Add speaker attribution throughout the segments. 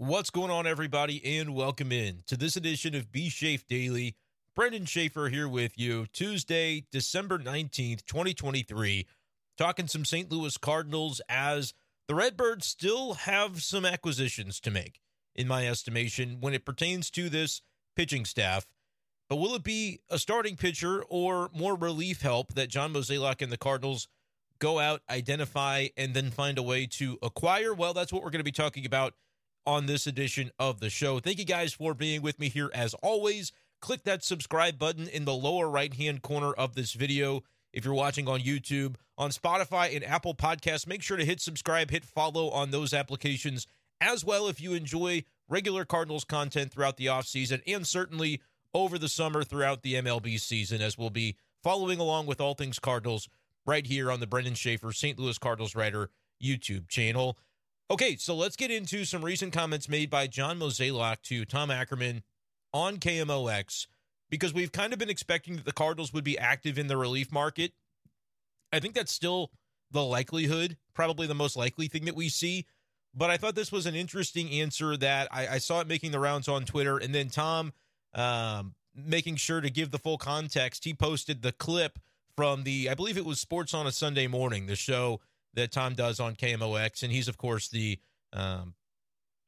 Speaker 1: What's going on, everybody, and welcome in to this edition of Be Shafe Daily. Brenden Schaeffer here with you, Tuesday, December 19th, 2023, talking some St. Louis Cardinals as the Redbirds still have some acquisitions to make, in my estimation, when it pertains to this pitching staff. But will it be a starting pitcher or more relief help that John Mozeliak and the Cardinals go out, identify, and then find a way to acquire? Well, that's what we're going to be talking about on this edition of the show. Thank you guys for being with me here as always. Click that subscribe button in the lower right hand corner of this video. If you're watching on YouTube, on Spotify, and Apple Podcasts, make sure to hit subscribe, hit follow on those applications as well if you enjoy regular Cardinals content throughout the offseason and certainly over the summer throughout the MLB season, as we'll be following along with all things Cardinals right here on the Brenden Schaeffer St. Louis Cardinals Writer YouTube channel. Okay, so let's get into some recent comments made by John Mozeliak to Tom Ackerman on KMOX because we've kind of been expecting that the Cardinals would be active in the relief market. I think that's still the likelihood, probably the most likely thing that we see. But I thought this was an interesting answer that I, I saw it making the rounds on Twitter. And then Tom, um, making sure to give the full context, he posted the clip from the, I believe it was Sports on a Sunday Morning, the show that Tom does on KMOX. And he's, of course, the um,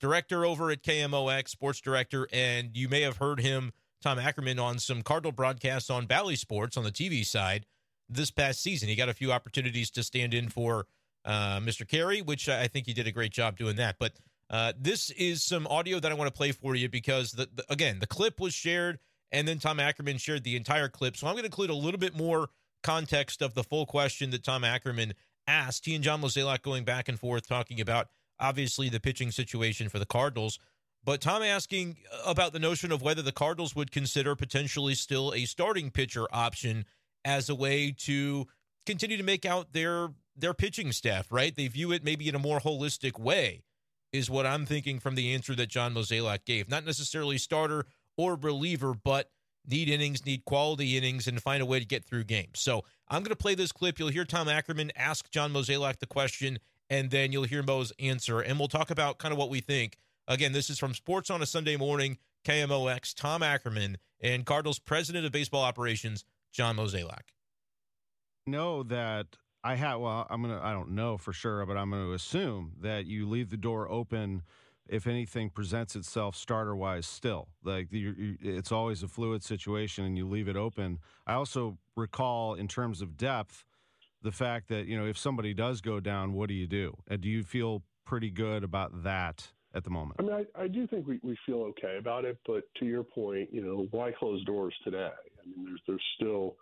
Speaker 1: director over at KMOX, sports director. And you may have heard him, Tom Ackerman, on some Cardinal broadcasts on Bally Sports on the TV side this past season. He got a few opportunities to stand in for uh, Mr. Caray, which I think he did a great job doing that. But uh, this is some audio that I want to play for you because, the, the, again, the clip was shared and then Tom Ackerman shared the entire clip. So I'm going to include a little bit more context of the full question that Tom Ackerman asked. He and John Mozeliak going back and forth talking about obviously the pitching situation for the Cardinals. But Tom asking about the notion of whether the Cardinals would consider potentially still a starting pitcher option as a way to continue to make out their their pitching staff, right? They view it maybe in a more holistic way, is what I'm thinking from the answer that John Mozeliak gave. Not necessarily starter or reliever, but need innings, need quality innings, and find a way to get through games. So I'm going to play this clip. You'll hear Tom Ackerman ask John Mozeliak the question, and then you'll hear Mo's answer, and we'll talk about kind of what we think. Again, this is from Sports on a Sunday Morning, KMOX, Tom Ackerman, and Cardinals President of Baseball Operations, John Mozeliak.
Speaker 2: Know that I have. Well, I'm gonna. I don't know for sure, but I'm going to assume that you leave the door open if anything presents itself starter wise still. Like you, it's always a fluid situation and you leave it open. I also recall in terms of depth the fact that you know if somebody does go down what do you do? And do you feel pretty good about that at the moment?
Speaker 3: I mean i, I do think we, we feel okay about it but to your point you know why close doors today? I mean there's there's still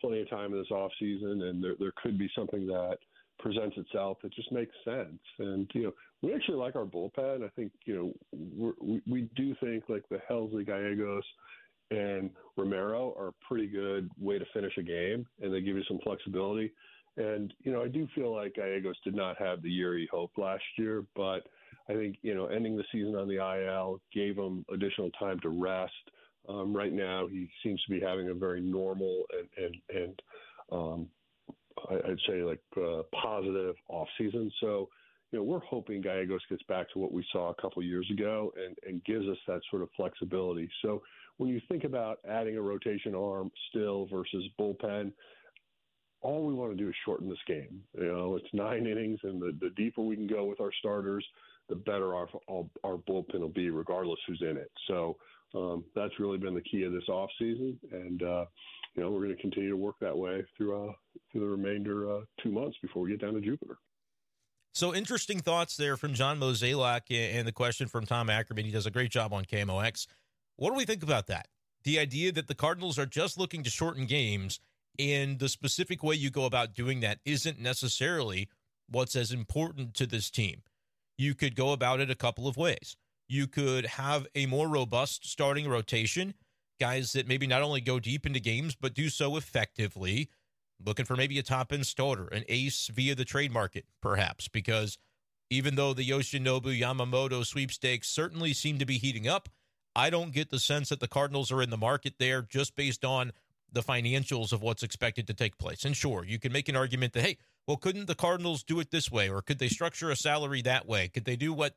Speaker 3: plenty of time in this off season and there, there could be something that presents itself it just makes sense and you know we actually like our bullpen. I think you know we we do think like the Helsley Gallegos and Romero are a pretty good way to finish a game, and they give you some flexibility. And you know I do feel like Gallegos did not have the year he hoped last year, but I think you know ending the season on the IL gave him additional time to rest. Um, right now, he seems to be having a very normal and and and um, I'd say like uh, positive off season. So you know, we're hoping Gallegos gets back to what we saw a couple years ago and, and gives us that sort of flexibility. So when you think about adding a rotation arm still versus bullpen, all we want to do is shorten this game. You know, it's nine innings, and the, the deeper we can go with our starters, the better our our, bullpen will be, regardless who's in it. So um, that's really been the key of this off season, and uh, you know we're going to continue to work that way through uh, through the remainder uh, two months before we get down to Jupiter.
Speaker 1: So interesting thoughts there from John Mozeliak and the question from Tom Ackerman. He does a great job on KMOX. What do we think about that? The idea that the Cardinals are just looking to shorten games and the specific way you go about doing that isn't necessarily what's as important to this team. You could go about it a couple of ways. You could have a more robust starting rotation, guys that maybe not only go deep into games, but do so effectively looking for maybe a top end starter, an ace via the trade market, perhaps, because even though the Yoshinobu Yamamoto sweepstakes certainly seem to be heating up, I don't get the sense that the Cardinals are in the market there just based on the financials of what's expected to take place. And sure, you can make an argument that, hey, well, couldn't the Cardinals do it this way? Or could they structure a salary that way? Could they do what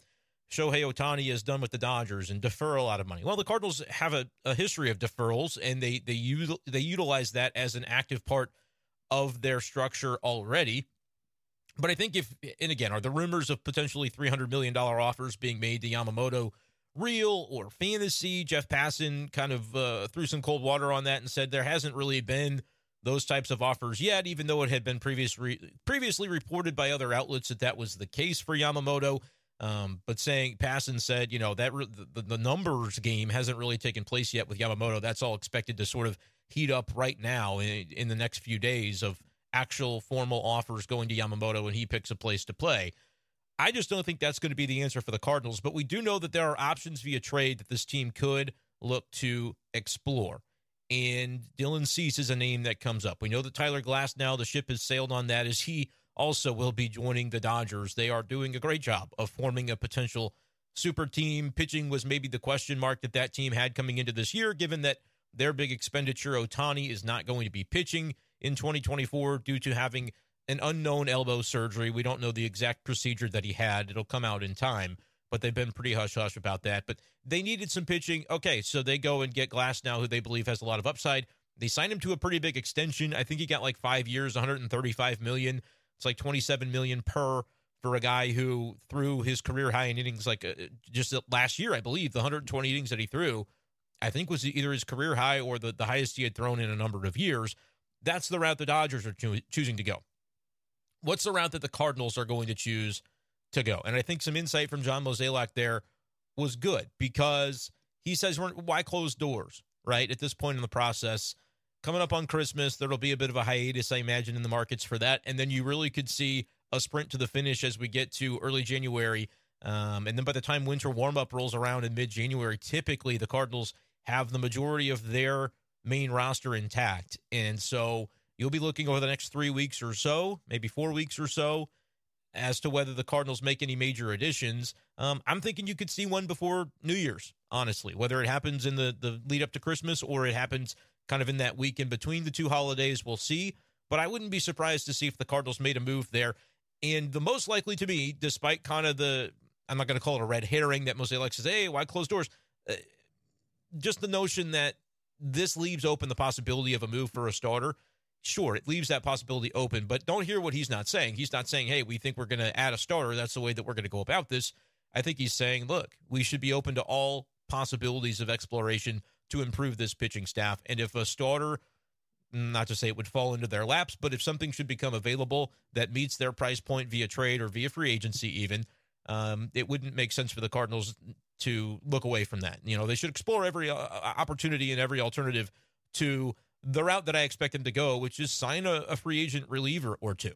Speaker 1: Shohei Ohtani has done with the Dodgers and defer a lot of money. Well, the Cardinals have a, a history of deferrals, and they they util, they utilize that as an active part of their structure already. But I think if and again, are the rumors of potentially three hundred million dollar offers being made to Yamamoto real or fantasy? Jeff Passan kind of uh, threw some cold water on that and said there hasn't really been those types of offers yet, even though it had been previous re- previously reported by other outlets that that was the case for Yamamoto. Um, but saying Passan said, you know, that re- the, the numbers game hasn't really taken place yet with Yamamoto. That's all expected to sort of heat up right now in, in the next few days of actual formal offers going to Yamamoto and he picks a place to play. I just don't think that's going to be the answer for the Cardinals, but we do know that there are options via trade that this team could look to explore. And Dylan Cease is a name that comes up. We know that Tyler Glasnow, the ship has sailed on that. Is he also will be joining the Dodgers. They are doing a great job of forming a potential super team. Pitching was maybe the question mark that that team had coming into this year, given that their big expenditure, Ohtani, is not going to be pitching in 2024 due to having an unknown elbow surgery. We don't know the exact procedure that he had. It'll come out in time, but they've been pretty hush hush about that. But they needed some pitching. Okay, so they go and get Glasnow, who they believe has a lot of upside. They signed him to a pretty big extension. I think he got like five years, 135 million. It's like 27 million per for a guy who threw his career high in innings like uh, just last year, I believe, the 120 innings that he threw, I think was either his career high or the, the highest he had thrown in a number of years. That's the route the Dodgers are cho- choosing to go. What's the route that the Cardinals are going to choose to go? And I think some insight from John Mozeliak there was good because he says, why close doors, right? At this point in the process, coming up on Christmas, there'll be a bit of a hiatus, I imagine, in the markets for that. And then you really could see a sprint to the finish as we get to early January. Um, and then by the time winter warm up rolls around in mid January, typically the Cardinals have the majority of their main roster intact. And so you'll be looking over the next three weeks or so, maybe four weeks or so, as to whether the Cardinals make any major additions. Um, I'm thinking you could see one before New Year's, honestly, whether it happens in the, the lead up to Christmas or it happens kind of in that week in between the two holidays. We'll see. But I wouldn't be surprised to see if the Cardinals made a move there. And the most likely to me, despite kind of the, I'm not going to call it a red herring that Mozeliak says, hey, why close doors? Uh, just the notion that this leaves open the possibility of a move for a starter. Sure, it leaves that possibility open, but don't hear what he's not saying. He's not saying, hey, we think we're going to add a starter. That's the way that we're going to go about this. I think he's saying, look, we should be open to all possibilities of exploration to improve this pitching staff. And if a starter, not to say it would fall into their laps, but if something should become available that meets their price point via trade or via free agency, even, um, it wouldn't make sense for the Cardinals to look away from that. You know, they should explore every uh, opportunity and every alternative to the route that I expect them to go, which is sign a, a free agent reliever or two.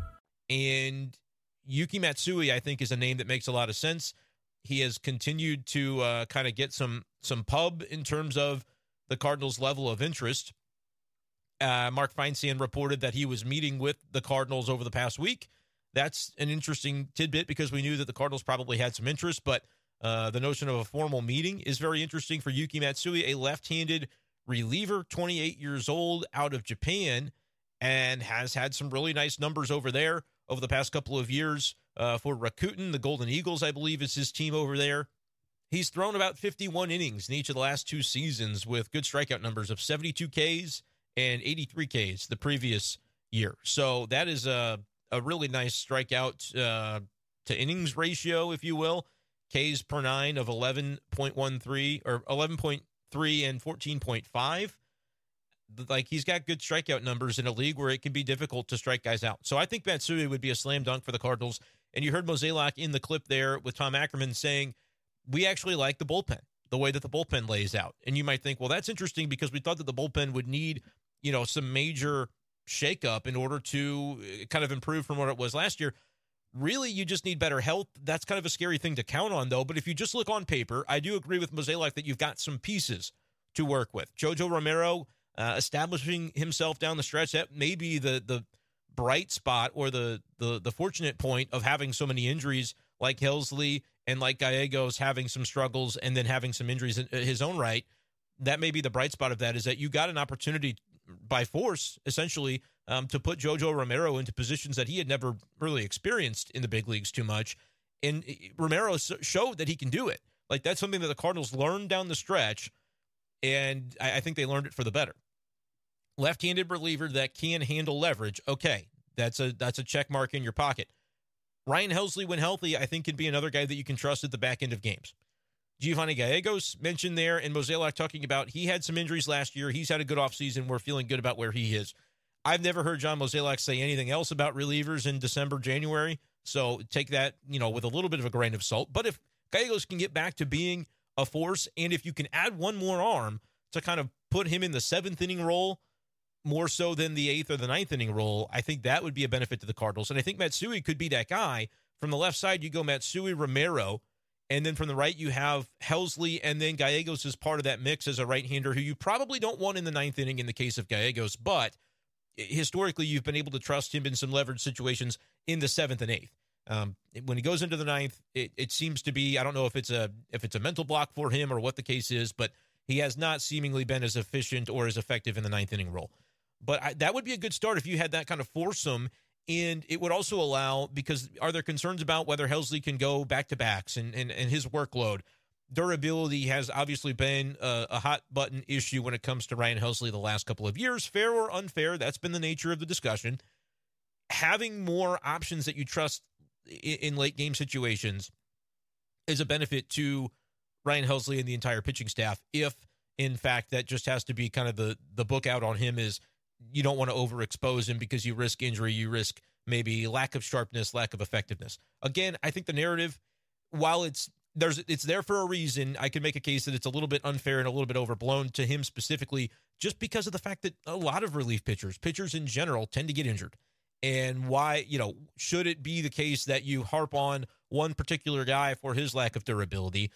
Speaker 1: And Yuki Matsui, I think, is a name that makes a lot of sense. He has continued to uh, kind of get some some pub in terms of the Cardinals' level of interest. Uh, Mark Feinsand reported that he was meeting with the Cardinals over the past week. That's an interesting tidbit because we knew that the Cardinals probably had some interest, but uh, the notion of a formal meeting is very interesting for Yuki Matsui, a left-handed reliever, 28 years old, out of Japan, and has had some really nice numbers over there over the past couple of years uh, for Rakuten. The Golden Eagles, I believe, is his team over there. He's thrown about 51 innings in each of the last two seasons with good strikeout numbers of 72 Ks and 83 Ks the previous year. So that is a, a really nice strikeout uh, to innings ratio, if you will. Ks per nine of 11.13 or 11.3 and 14.5 like he's got good strikeout numbers in a league where it can be difficult to strike guys out. So I think Matsui would be a slam dunk for the Cardinals. And you heard Mozeliak in the clip there with Tom Ackerman saying, we actually like the bullpen, the way that the bullpen lays out. And you might think, well, that's interesting because we thought that the bullpen would need, you know, some major shakeup in order to uh, kind of improve from what it was last year. Really, you just need better health. That's kind of a scary thing to count on, though. But if you just look on paper, I do agree with Mozeliak that you've got some pieces to work with. Jojo Romero uh, establishing himself down the stretch, that may be the the bright spot or the, the the fortunate point of having so many injuries like Helsley and like Gallegos having some struggles and then having some injuries in his own right. That may be the bright spot of that is that you got an opportunity by force, essentially, um, to put Jojo Romero into positions that he had never really experienced in the big leagues too much. And eh, Romero showed that he can do it. Like that's something that the Cardinals learned down the stretch, and I, I think they learned it for the better. Left-handed reliever that can handle leverage. Okay, that's a that's a check mark in your pocket. Ryan Helsley, when healthy, I think can be another guy that you can trust at the back end of games. Giovanni Gallegos mentioned there, and Mozeliak talking about he had some injuries last year. He's had a good offseason. We're feeling good about where he is. I've never heard John Mozeliak say anything else about relievers in December, January. So take that, you know, with a little bit of a grain of salt. But if Gallegos can get back to being a force, and if you can add one more arm to kind of put him in the seventh inning role, more so than the eighth or the ninth inning role, I think that would be a benefit to the Cardinals. And I think Matsui could be that guy. From the left side, you go Matsui Romero. And then from the right, you have Helsley, and then Gallegos is part of that mix as a right hander who you probably don't want in the ninth inning in the case of Gallegos. But eh, historically you've been able to trust him in some leverage situations in the seventh and eighth. Um, when he goes into the ninth, it, it seems to be I don't know if it's a if it's a mental block for him or what the case is, but he has not seemingly been as efficient or as effective in the ninth inning role. But I, that would be a good start if you had that kind of foursome, and it would also allow because are there concerns about whether Helsley can go back to backs and, and and his workload? durability has obviously been a, a, hot button issue when it comes to Ryan Helsley the last couple of years. Fair or unfair, that's been the nature of the discussion. Having more options that you trust in, in late game situations is a benefit to Ryan Helsley and the entire pitching staff. If in fact that just has to be kind of the the book out on him is you don't want to overexpose him because you risk injury, you risk maybe lack of sharpness, lack of effectiveness. Again, I think the narrative, while it's there's it's there for a reason. I can make a case that it's a little bit unfair and a little bit overblown to him specifically, just because of the fact that a lot of relief pitchers, pitchers in general, tend to get injured. And why, you know, should it be the case that you harp on one particular guy for his lack of durability?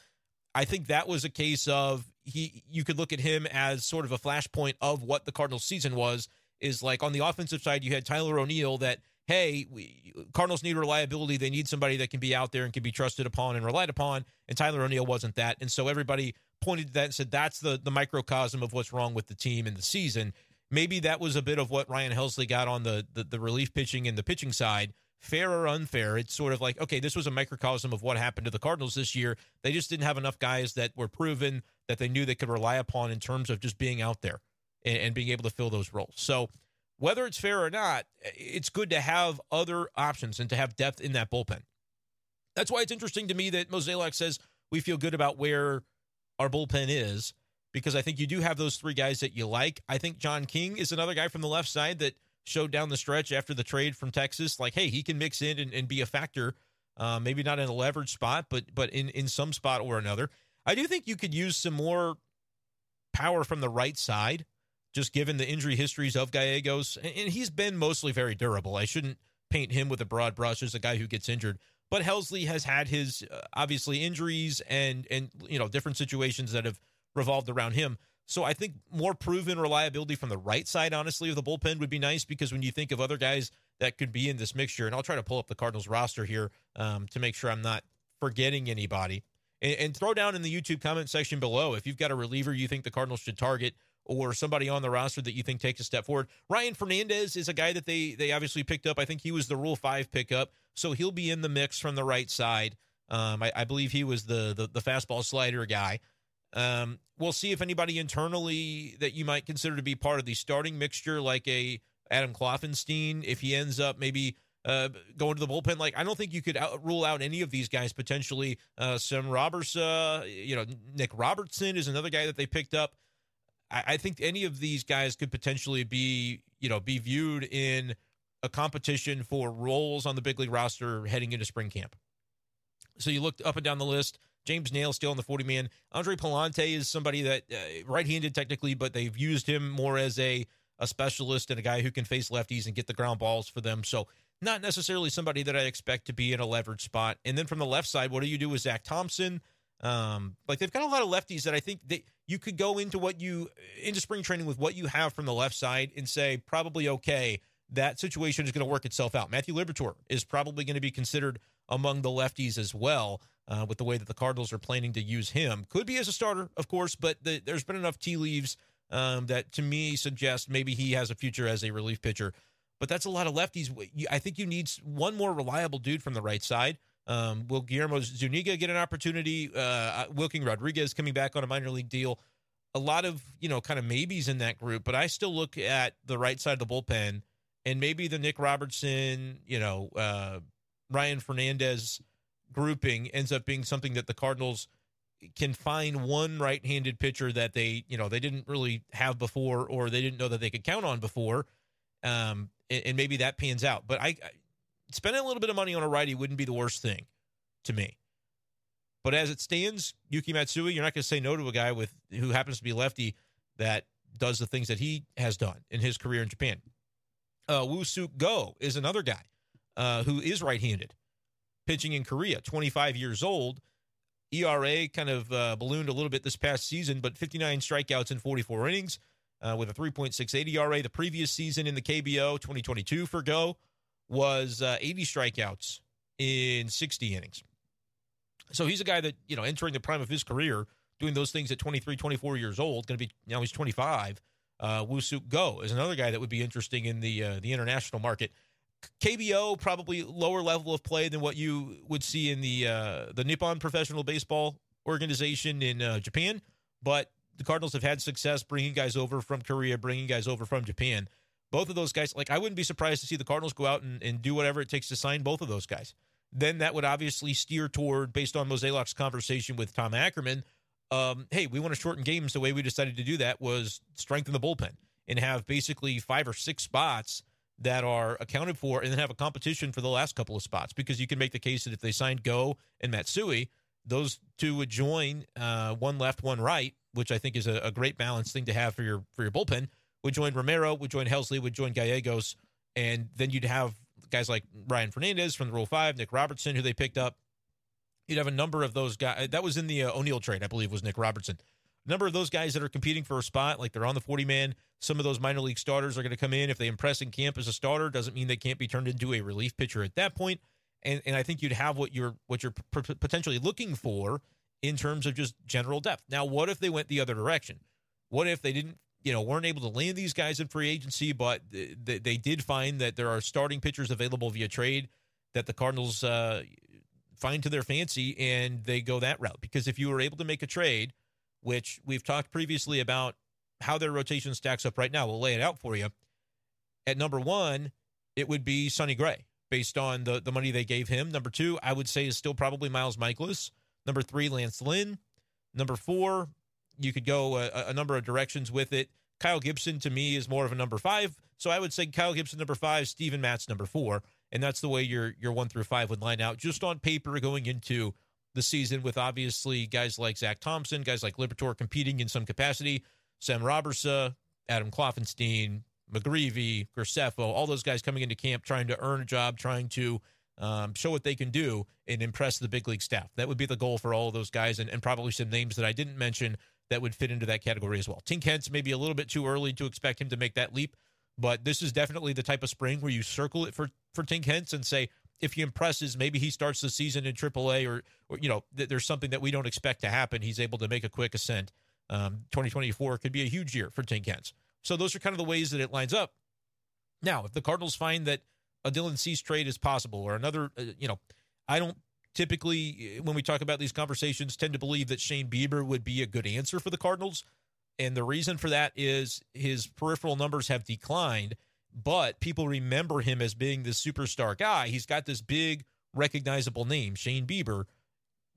Speaker 1: I think that was a case of he you could look at him as sort of a flashpoint of what the Cardinals season was is like on the offensive side you had Tyler O'Neill that hey, we, Cardinals need reliability. They need somebody that can be out there and can be trusted upon and relied upon. And Tyler O'Neill wasn't that. And so everybody pointed to that and said that's the the microcosm of what's wrong with the team in the season. Maybe that was a bit of what Ryan Helsley got on the, the, the relief pitching and the pitching side. Fair or unfair, it's sort of like, okay, this was a microcosm of what happened to the Cardinals this year. They just didn't have enough guys that were proven that they knew they could rely upon in terms of just being out there and, and being able to fill those roles. So whether it's fair or not, it's good to have other options and to have depth in that bullpen. That's why it's interesting to me that Mozeliak says we feel good about where our bullpen is because I think you do have those three guys that you like. I think John King is another guy from the left side that showed down the stretch after the trade from Texas, like, hey, he can mix in and, and be a factor. Uh, maybe not in a leverage spot, but but in in some spot or another. I do think you could use some more power from the right side just given the injury histories of Gallegos. And he's been mostly very durable. I shouldn't paint him with a broad brush as a guy who gets injured. But Helsley has had his uh, obviously injuries and and you know different situations that have revolved around him. So I think more proven reliability from the right side, honestly, of the bullpen would be nice because when you think of other guys that could be in this mixture, and I'll try to pull up the Cardinals roster here um, to make sure I'm not forgetting anybody. And, and throw down in the YouTube comment section below if you've got a reliever you think the Cardinals should target or somebody on the roster that you think takes a step forward. Ryan Fernandez is a guy that they they obviously picked up. I think he was the Rule Five pickup, so he'll be in the mix from the right side. Um, I, I, believe he was the, the, the fastball slider guy. Um, we'll see if anybody internally that you might consider to be part of the starting mixture, like a Adam Kloffenstein, if he ends up maybe uh, going to the bullpen. Like I don't think you could out, rule out any of these guys potentially. Uh, Sem Robberse, uh, you know, Nick Robertson is another guy that they picked up. I, I think any of these guys could potentially be, you know, be viewed in a competition for roles on the big league roster heading into spring camp. So you looked up and down the list. James Naile still in the 40 man. Andre Pallante is somebody that uh, right handed technically, but they've used him more as a, a specialist and a guy who can face lefties and get the ground balls for them. So not necessarily somebody that I expect to be in a leverage spot. And then from the left side, what do you do with Zach Thompson? Um, like they've got a lot of lefties that I think that you could go into what you into spring training with what you have from the left side and say probably okay that situation is going to work itself out. Matthew Liberatore is probably going to be considered among the lefties as well uh, with the way that the Cardinals are planning to use him. Could be as a starter, of course, but the, there's been enough tea leaves um, that to me suggest maybe he has a future as a relief pitcher. But that's a lot of lefties. I think you need one more reliable dude from the right side. Um, will Guillermo Zuniga get an opportunity? Uh, uh, Wilking Rodriguez coming back on a minor league deal. A lot of you know kind of maybes in that group, but I still look at the right side of the bullpen and maybe the Nick Robertson, you know, uh, Ryan Fernandez grouping ends up being something that the Cardinals can find one right-handed pitcher that they, you know, they didn't really have before or they didn't know that they could count on before. Um, and, and maybe that pans out. But I, I spending a little bit of money on a righty wouldn't be the worst thing to me. But as it stands, Yuki Matsui, you're not going to say no to a guy with who happens to be lefty that does the things that he has done in his career in Japan. Uh, Woo Suk Go is another guy uh, who is right-handed, pitching in Korea, 25 years old. ERA kind of uh, ballooned a little bit this past season, but 59 strikeouts in 44 innings uh, with a 3.68 ERA. The previous season in the KBO 2022 for Go was uh, 80 strikeouts in 60 innings. So he's a guy that, you know, entering the prime of his career, doing those things at 23, 24 years old, going to be, now he's 25. Uh, Woo-Suk Go is another guy that would be interesting in the uh, the international market. KBO probably lower level of play than what you would see in the uh, the Nippon Professional Baseball organization in uh, Japan, but the Cardinals have had success bringing guys over from Korea, bringing guys over from Japan. Both of those guys, like I wouldn't be surprised to see the Cardinals go out and, and do whatever it takes to sign both of those guys. Then that would obviously steer toward, based on Mozeliak's conversation with Tom Ackerman, um, hey, we want to shorten games. The way we decided to do that was strengthen the bullpen and have basically five or six spots that are accounted for and then have a competition for the last couple of spots because you can make the case that if they signed Go and Matsui, those two would join uh, one left, one right, which I think is a, a, great balance thing to have for your for your bullpen. Would join Romero, would join Helsley, would join Gallegos, and then you'd have guys like Ryan Fernandez from the Rule Five, Nick Robertson, who they picked up, you'd have a number of those guys. That was in the uh, O'Neill trade, I believe, was Nick Robertson. A number of those guys that are competing for a spot, like they're on the 40 man. Some of those minor league starters are going to come in. If they impress in camp as a starter, doesn't mean they can't be turned into a relief pitcher at that point. And, and I think you'd have what you're what you're p- potentially looking for in terms of just general depth. Now, what if they went the other direction? What if they didn't, you know, weren't able to land these guys in free agency, but they, they did find that there are starting pitchers available via trade that the Cardinals uh, find to their fancy and they go that route. Because if you were able to make a trade, which we've talked previously about how their rotation stacks up right now, we'll lay it out for you. At number one, it would be Sonny Gray based on the, the money they gave him. Number two, I would say is still probably Miles Mikolas. Number three, Lance Lynn. Number four, you could go a, a number of directions with it. Kyle Gibson to me is more of a number five. So I would say Kyle Gibson number five, Steven Matz number four and that's the way your your one through five would line out just on paper going into the season with obviously guys like Zach Thompson, guys like Liberatore competing in some capacity, Sam Robertson, Adam Kloffenstein, McGreevy, Graceffo, all those guys coming into camp trying to earn a job, trying to um, show what they can do and impress the big league staff. That would be the goal for all of those guys, and, and probably some names that I didn't mention that would fit into that category as well. Tink Hence maybe a little bit too early to expect him to make that leap, but this is definitely the type of spring where you circle it for for Tink Hence and say if he impresses, maybe he starts the season in AAA, or, or you know, th- there's something that we don't expect to happen. He's able to make a quick ascent. Um, 2024 could be a huge year for Tink Hence. So those are kind of the ways that it lines up. Now, if the Cardinals find that a Dylan Cease trade is possible, or another, uh, you know, I don't typically when we talk about these conversations tend to believe that Shane Bieber would be a good answer for the Cardinals. And the reason for that is his peripheral numbers have declined, but people remember him as being this superstar guy. He's got this big, recognizable name, Shane Bieber.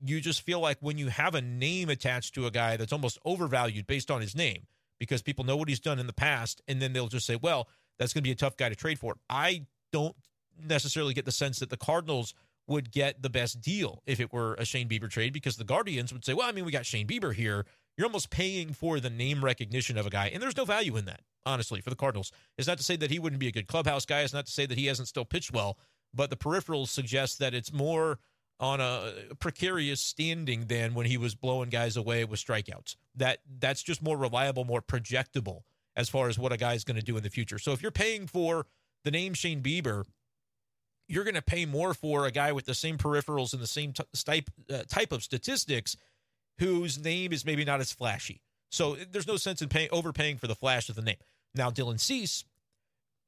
Speaker 1: You just feel like when you have a name attached to a guy that's almost overvalued based on his name, because people know what he's done in the past, and then they'll just say, well, that's going to be a tough guy to trade for. I don't necessarily get the sense that the Cardinals would get the best deal if it were a Shane Bieber trade because the Guardians would say, well, I mean, we got Shane Bieber here. You're almost paying for the name recognition of a guy, and there's no value in that, honestly, for the Cardinals. It's not to say that he wouldn't be a good clubhouse guy. It's not to say that he hasn't still pitched well, but the peripherals suggest that it's more on a precarious standing than when he was blowing guys away with strikeouts. That that's just more reliable, more projectable as far as what a guy's going to do in the future. So if you're paying for the name Shane Bieber, you're going to pay more for a guy with the same peripherals and the same t- type uh, type of statistics whose name is maybe not as flashy. So there's no sense in paying overpaying for the flash of the name. Now Dylan Cease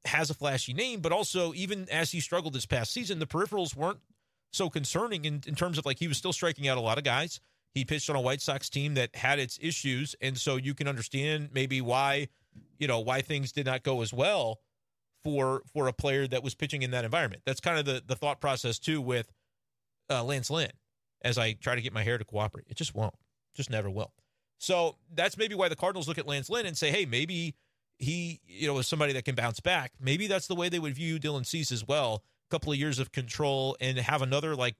Speaker 1: has a flashy name, but also even as he struggled this past season, the peripherals weren't so concerning in, in terms of like he was still striking out a lot of guys. He pitched on a White Sox team that had its issues, and so you can understand maybe why, you know, why things did not go as well for for a player that was pitching in that environment. That's kind of the the thought process too with uh, Lance Lynn. As I try to get my hair to cooperate, it just won't, just never will. So that's maybe why the Cardinals look at Lance Lynn and say, hey, maybe he, you know, is somebody that can bounce back. Maybe that's the way they would view Dylan Cease as well A couple of years of control and have another like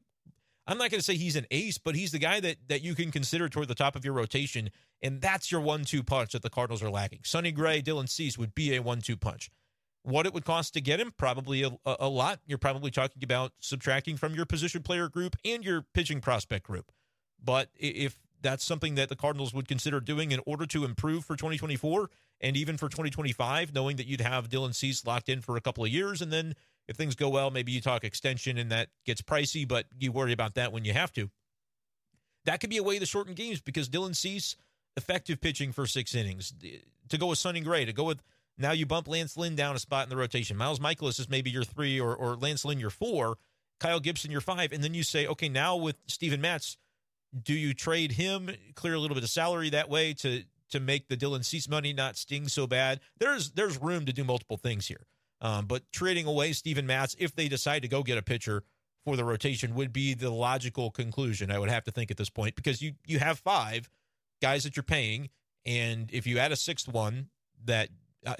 Speaker 1: I'm not going to say he's an ace, but he's the guy that that you can consider toward the top of your rotation, and that's your one-two punch that the Cardinals are lacking. Sonny Gray, Dylan Cease would be a one-two punch. What it would cost to get him, probably a, a lot. You're probably talking about subtracting from your position player group and your pitching prospect group. But if that's something that the Cardinals would consider doing in order to improve for 2024 and even for 2025, knowing that you'd have Dylan Cease locked in for a couple of years and then if things go well, maybe you talk extension and that gets pricey, but you worry about that when you have to. That could be a way to shorten games because Dylan Cease, effective pitching for six innings. To go with Sonny Gray, to go with now you bump Lance Lynn down a spot in the rotation. Miles Mikolas is maybe your three or, or Lance Lynn your four. Kyle Gibson your five. And then you say, okay, now with Steven Matz, do you trade him, clear a little bit of salary that way to to make the Dylan Cease money not sting so bad? There's there's room to do multiple things here. Um, but trading away Steven Matz, if they decide to go get a pitcher for the rotation, would be the logical conclusion. I would have to think at this point because you you have five guys that you're paying, and if you add a sixth one that uh,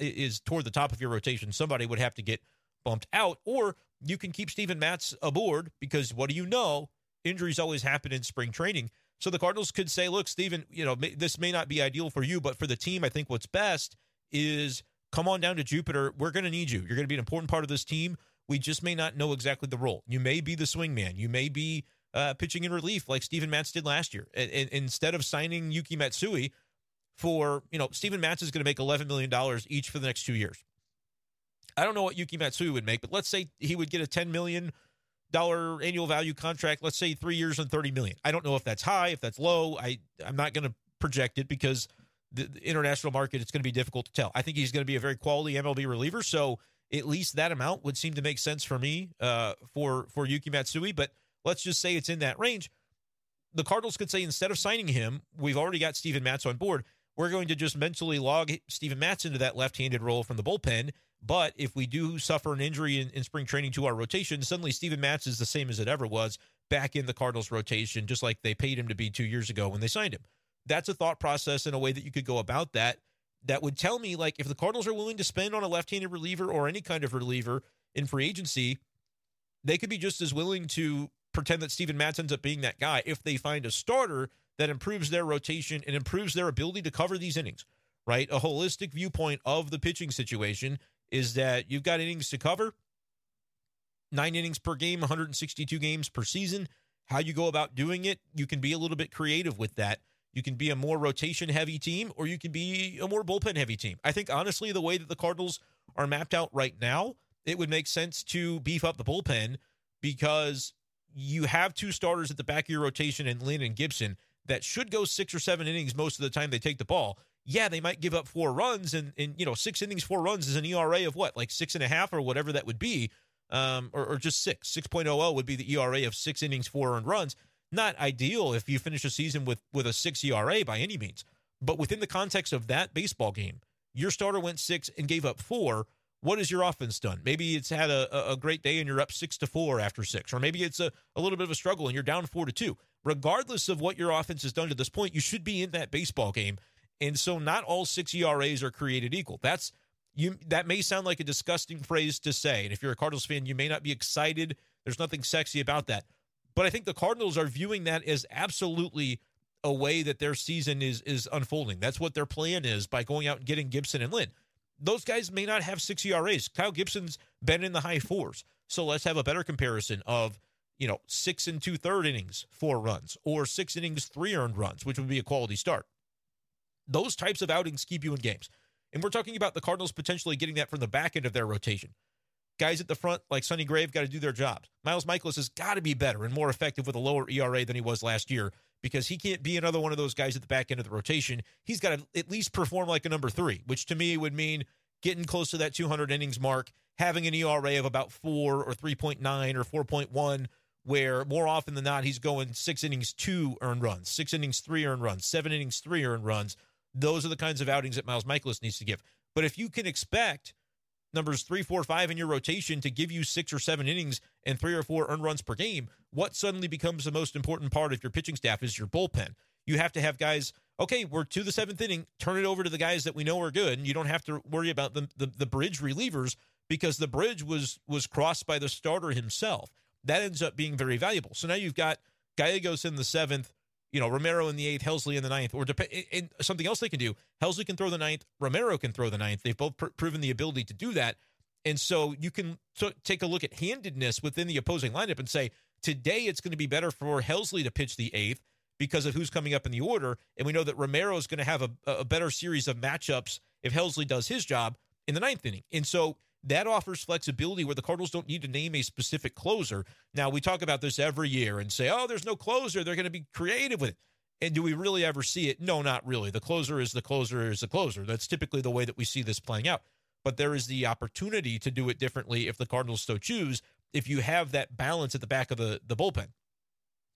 Speaker 1: toward the top of your rotation, somebody would have to get bumped out, or you can keep Steven Matz aboard because what do you know? Injuries always happen in spring training. So the Cardinals could say, look, Steven, you know, this may not be ideal for you, but for the team, I think what's best is come on down to Jupiter. We're going to need you. You're going to be an important part of this team. We just may not know exactly the role. You may be the swing man. You may be uh, pitching in relief like Steven Matz did last year. And, and instead of signing Yuki Matsui for, you know, Steven Matz is going to make $11 million each for the next two years. I don't know what Yuki Matsui would make, but let's say he would get a $10 million annual value contract, let's say three years and 30 million. I don't know if that's high, if that's low. I, I'm not going to project it because – the, the international market, it's going to be difficult to tell. I think he's going to be a very quality MLB reliever. So at least that amount would seem to make sense for me uh, for for Yuki Matsui. But let's just say it's in that range. The Cardinals could say instead of signing him, we've already got Steven Matz on board. We're going to just mentally log Steven Matz into that left-handed role from the bullpen. But if we do suffer an injury in, in spring training to our rotation, suddenly Steven Matz is the same as it ever was back in the Cardinals rotation, just like they paid him to be two years ago when they signed him that's a thought process and a way that you could go about that that would tell me like if the Cardinals are willing to spend on a left-handed reliever or any kind of reliever in free agency, they could be just as willing to pretend that Steven Matz ends up being that guy if they find a starter that improves their rotation and improves their ability to cover these innings. Right? A holistic viewpoint of the pitching situation is that you've got innings to cover, nine innings per game, 162 games per season. How you go about doing it, you can be a little bit creative with that. You can be a more rotation heavy team or you can be a more bullpen heavy team. I think, honestly, the way that the Cardinals are mapped out right now, it would make sense to beef up the bullpen because you have two starters at the back of your rotation in Lynn and Gibson that should go six or seven innings most of the time they take the ball. Yeah, they might give up four runs, and, and you know, six innings, four runs is an ERA of what, like six and a half or whatever that would be, um, or, or just six. 6.00 would be the ERA of six innings, four earned runs not ideal if you finish a season with with a six ERA by any means. But within the context of that baseball game, your starter went six and gave up four. What has your offense done? Maybe it's had a, a great day and you're up six to four after six, or maybe it's a, a little bit of a struggle and you're down four to two. Regardless of what your offense has done to this point, you should be in that baseball game. And so not all six ERAs are created equal. That's you that may sound like a disgusting phrase to say. And if you're a Cardinals fan, you may not be excited. There's nothing sexy about that. But I think the Cardinals are viewing that as absolutely a way that their season is is unfolding. That's what their plan is by going out and getting Gibson and Lynn. Those guys may not have six ERAs. Kyle Gibson's been in the high fours. So let's have a better comparison of, you know, six and two third innings, four runs, or six innings, three earned runs, which would be a quality start. Those types of outings keep you in games. And we're talking about the Cardinals potentially getting that from the back end of their rotation. Guys at the front, like Sonny Gray, got to do their jobs. Miles Mikolas has got to be better and more effective with a lower ERA than he was last year because he can't be another one of those guys at the back end of the rotation. He's got to at least perform like a number three, which to me would mean getting close to that 200 innings mark, having an ERA of about four or 3.9 or 4.1, where more often than not, he's going six innings, two earned runs, six innings, three earned runs, seven innings, three earned runs. Those are the kinds of outings that Miles Mikolas needs to give. But if you can expect numbers three, four, five in your rotation to give you six or seven innings and three or four earned runs per game, what suddenly becomes the most important part of your pitching staff is your bullpen. You have to have guys, okay, we're to the seventh inning, turn it over to the guys that we know are good. And you don't have to worry about the, the, the bridge relievers because the bridge was was crossed by the starter himself. That ends up being very valuable. So now you've got Gallegos in the seventh, you know, Romero in the eighth, Helsley in the ninth, or dep- something else they can do. Helsley can throw the ninth, Romero can throw the ninth. They've both pr- proven the ability to do that. And so you can t- take a look at handedness within the opposing lineup and say, today it's going to be better for Helsley to pitch the eighth because of who's coming up in the order. And we know that Romero is going to have a, a better series of matchups if Helsley does his job in the ninth inning. And so that offers flexibility where the Cardinals don't need to name a specific closer. Now, we talk about this every year and say, oh, there's no closer. They're going to be creative with it. And do we really ever see it? No, not really. The closer is the closer is the closer. That's typically the way that we see this playing out. But there is the opportunity to do it differently if the Cardinals so choose, if you have that balance at the back of the, the bullpen.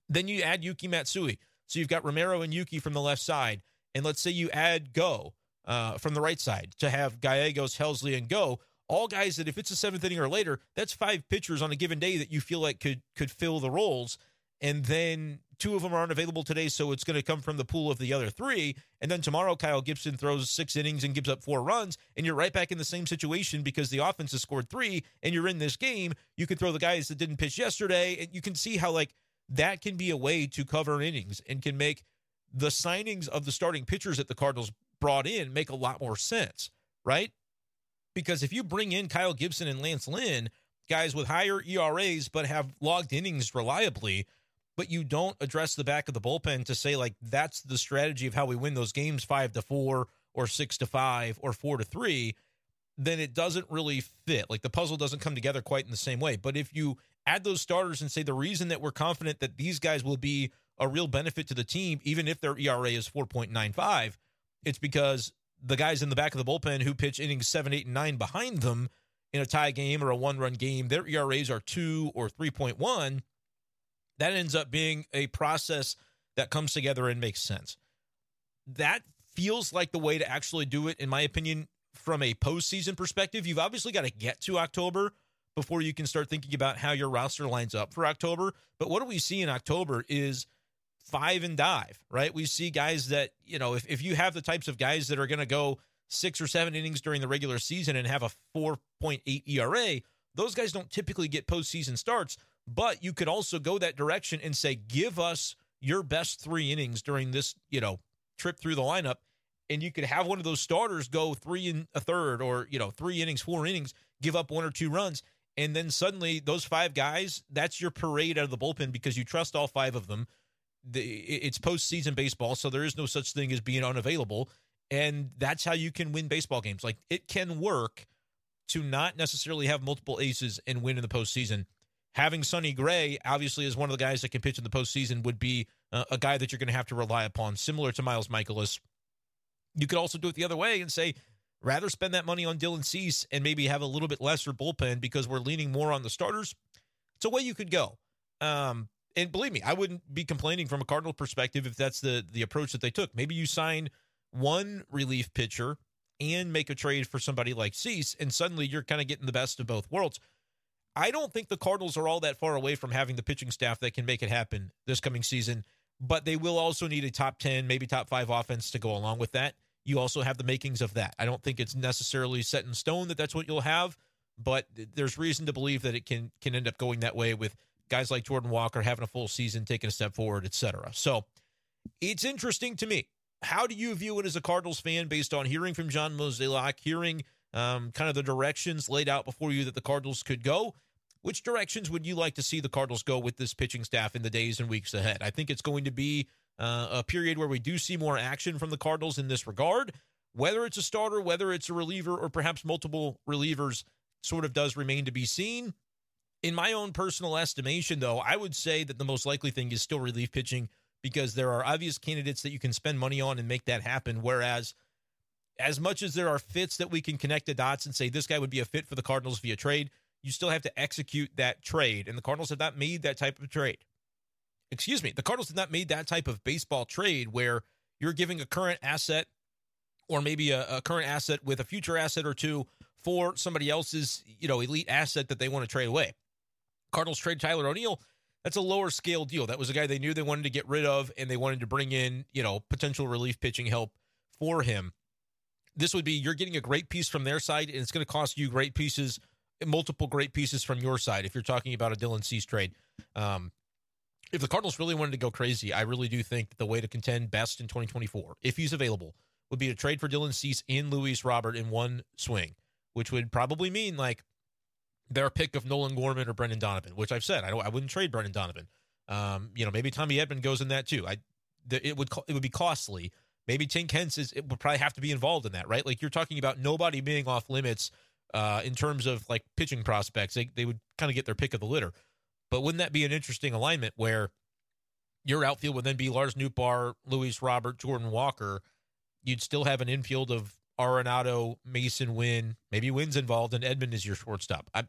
Speaker 1: Then you add Yuki Matsui. So you've got Romero and Yuki from the left side. And let's say you add Go uh, from the right side to have Gallegos, Helsley, and Go all guys that if it's a seventh inning or later, that's five pitchers on a given day that you feel like could could fill the roles. And then two of them aren't available today, so it's going to come from the pool of the other three. And then tomorrow, Kyle Gibson throws six innings and gives up four runs, and you're right back in the same situation because the offense has scored three, and you're in this game. You could throw the guys that didn't pitch yesterday, and you can see how like that can be a way to cover innings and can make the signings of the starting pitchers that the Cardinals brought in make a lot more sense, right? Because if you bring in Kyle Gibson and Lance Lynn, guys with higher ERAs but have logged innings reliably, but you don't address the back of the bullpen to say like that's the strategy of how we win those games five to four or six to five or four to three, then it doesn't really fit. Like the puzzle doesn't come together quite in the same way. But if you add those starters and say the reason that we're confident that these guys will be a real benefit to the team, even if their ERA is 4.95, it's because the guys in the back of the bullpen who pitch innings seven, eight, and nine behind them in a tie game or a one run game, their ERAs are two or 3.1. That ends up being a process that comes together and makes sense. That feels like the way to actually do it, in my opinion, from a postseason perspective. You've obviously got to get to October before you can start thinking about how your roster lines up for October. But what do we see in October is five and dive, right? We see guys that, you know, if, if you have the types of guys that are going to go six or seven innings during the regular season and have a 4.8 ERA, those guys don't typically get postseason starts. But you could also go that direction and say, give us your best three innings during this, you know, trip through the lineup. And you could have one of those starters go three and a third or, you know, three innings, four innings, give up one or two runs. And then suddenly those five guys, that's your parade out of the bullpen because you trust all five of them the, it's postseason baseball, so there is no such thing as being unavailable, and that's how you can win baseball games. Like it can work to not necessarily have multiple aces and win in the postseason. Having Sonny Gray, obviously, as one of the guys that can pitch in the postseason, would be uh, a guy that you're going to have to rely upon, similar to Miles Mikolas. You could also do it the other way and say, rather spend that money on Dylan Cease and maybe have a little bit lesser bullpen because we're leaning more on the starters. It's a way you could go. Um, and believe me, I wouldn't be complaining from a Cardinal perspective if that's the the approach that they took. Maybe you sign one relief pitcher and make a trade for somebody like Cease, and suddenly you're kind of getting the best of both worlds. I don't think the Cardinals are all that far away from having the pitching staff that can make it happen this coming season, but they will also need a top 10, maybe top five offense to go along with that. You also have the makings of that. I don't think it's necessarily set in stone that that's what you'll have, but there's reason to believe that it can can end up going that way with guys like Jordan Walker having a full season, taking a step forward, etc. So it's interesting to me. How do you view it as a Cardinals fan based on hearing from John Mozeliak, hearing um, kind of the directions laid out before you that the Cardinals could go? which directions would you like to see the Cardinals go with this pitching staff in the days and weeks ahead? I think it's going to be uh, a period where we do see more action from the Cardinals in this regard. Whether it's a starter, whether it's a reliever, or perhaps multiple relievers, sort of does remain to be seen. In my own personal estimation, though, I would say that the most likely thing is still relief pitching because there are obvious candidates that you can spend money on and make that happen. Whereas, as much as there are fits that we can connect the dots and say this guy would be a fit for the Cardinals via trade, you still have to execute that trade. And the Cardinals have not made that type of trade. Excuse me, the Cardinals have not made that type of baseball trade where you're giving a current asset or maybe a, a current asset with a future asset or two for somebody else's, you know, elite asset that they want to trade away. Cardinals trade Tyler O'Neill. That's a lower scale deal. That was a guy they knew they wanted to get rid of, and they wanted to bring in, you know, potential relief pitching help for him. This would be you're getting a great piece from their side, and it's going to cost you great pieces, multiple great pieces from your side. If you're talking about a Dylan Cease trade, um, if the Cardinals really wanted to go crazy, I really do think the way to contend best in 2024, if he's available, would be to trade for Dylan Cease and Luis Robert in one swing, which would probably mean like their pick of Nolan Gorman or Brendan Donovan, which I've said I don't I wouldn't trade Brendan Donovan. Um, you know, maybe Tommy Edman goes in that too. I it would it would be costly. Maybe Tink Hence is it would probably have to be involved in that, right? Like you're talking about nobody being off limits uh, in terms of like pitching prospects. They they would kind of get their pick of the litter. But wouldn't that be an interesting alignment where your outfield would then be Lars Nootbaar, Luis Robert, Jordan Walker? You'd still have an infield of Arenado, Masyn Winn, maybe Winn's involved, and Edman is your shortstop. I,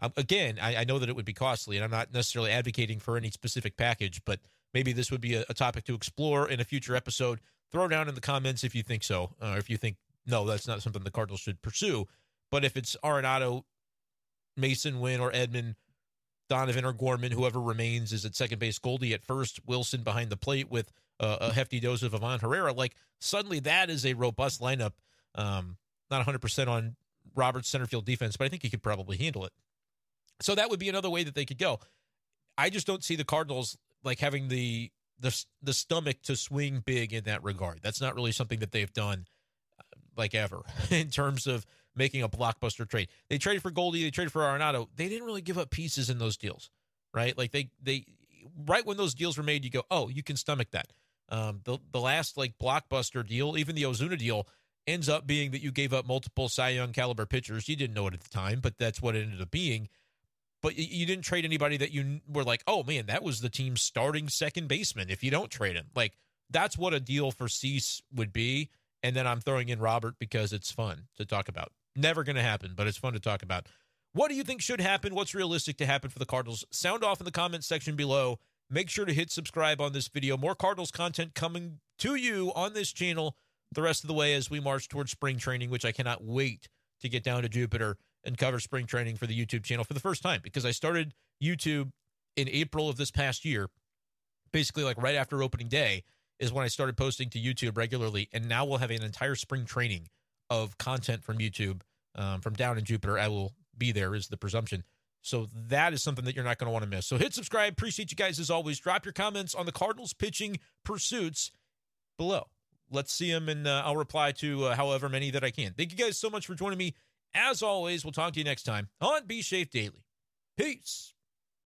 Speaker 1: I again, I, I, know that it would be costly, and I'm not necessarily advocating for any specific package, but maybe this would be a, a topic to explore in a future episode. Throw down in the comments if you think so, or if you think no, that's not something the Cardinals should pursue. But if it's Arenado, Masyn Winn, or Edman, Donovan or Gorman, whoever remains, is at second base. Goldie at first, Wilson behind the plate with uh, a hefty dose of Ivan Herrera. Like suddenly, that is a robust lineup. Um, not 100% on Roberts' center field defense, but I think he could probably handle it. So that would be another way that they could go. I just don't see the Cardinals like having the the the stomach to swing big in that regard. That's not really something that they've done uh, like ever in terms of making a blockbuster trade. They traded for Goldie, they traded for Arenado. They didn't really give up pieces in those deals, right? Like they they right when those deals were made, you go, oh, you can stomach that. Um, the the last like blockbuster deal, even the Ozuna deal, ends up being that you gave up multiple Cy Young caliber pitchers. You didn't know it at the time, but that's what it ended up being. But you didn't trade anybody that you were like, oh man, that was the team's starting second baseman. If you don't trade him, like that's what a deal for Cease would be. And then I'm throwing in Robert because it's fun to talk about. Never going to happen, but it's fun to talk about. What do you think should happen? What's realistic to happen for the Cardinals? Sound off in the comments section below. Make sure to hit subscribe on this video. More Cardinals content coming to you on this channel the rest of the way as we march towards spring training, which I cannot wait to get down to Jupiter and cover spring training for the YouTube channel for the first time because I started YouTube in April of this past year, basically like right after opening day is when I started posting to YouTube regularly. And now we'll have an entire spring training of content from YouTube um, from down in Jupiter. I will be there, is the presumption. So that is something that you're not going to want to miss. So hit subscribe. Appreciate you guys as always. Drop your comments on the Cardinals pitching pursuits below. Let's see them, and uh, I'll reply to uh, however many that I can. Thank you guys so much for joining me. As always, we'll talk to you next time on Be Shafe Daily. Peace.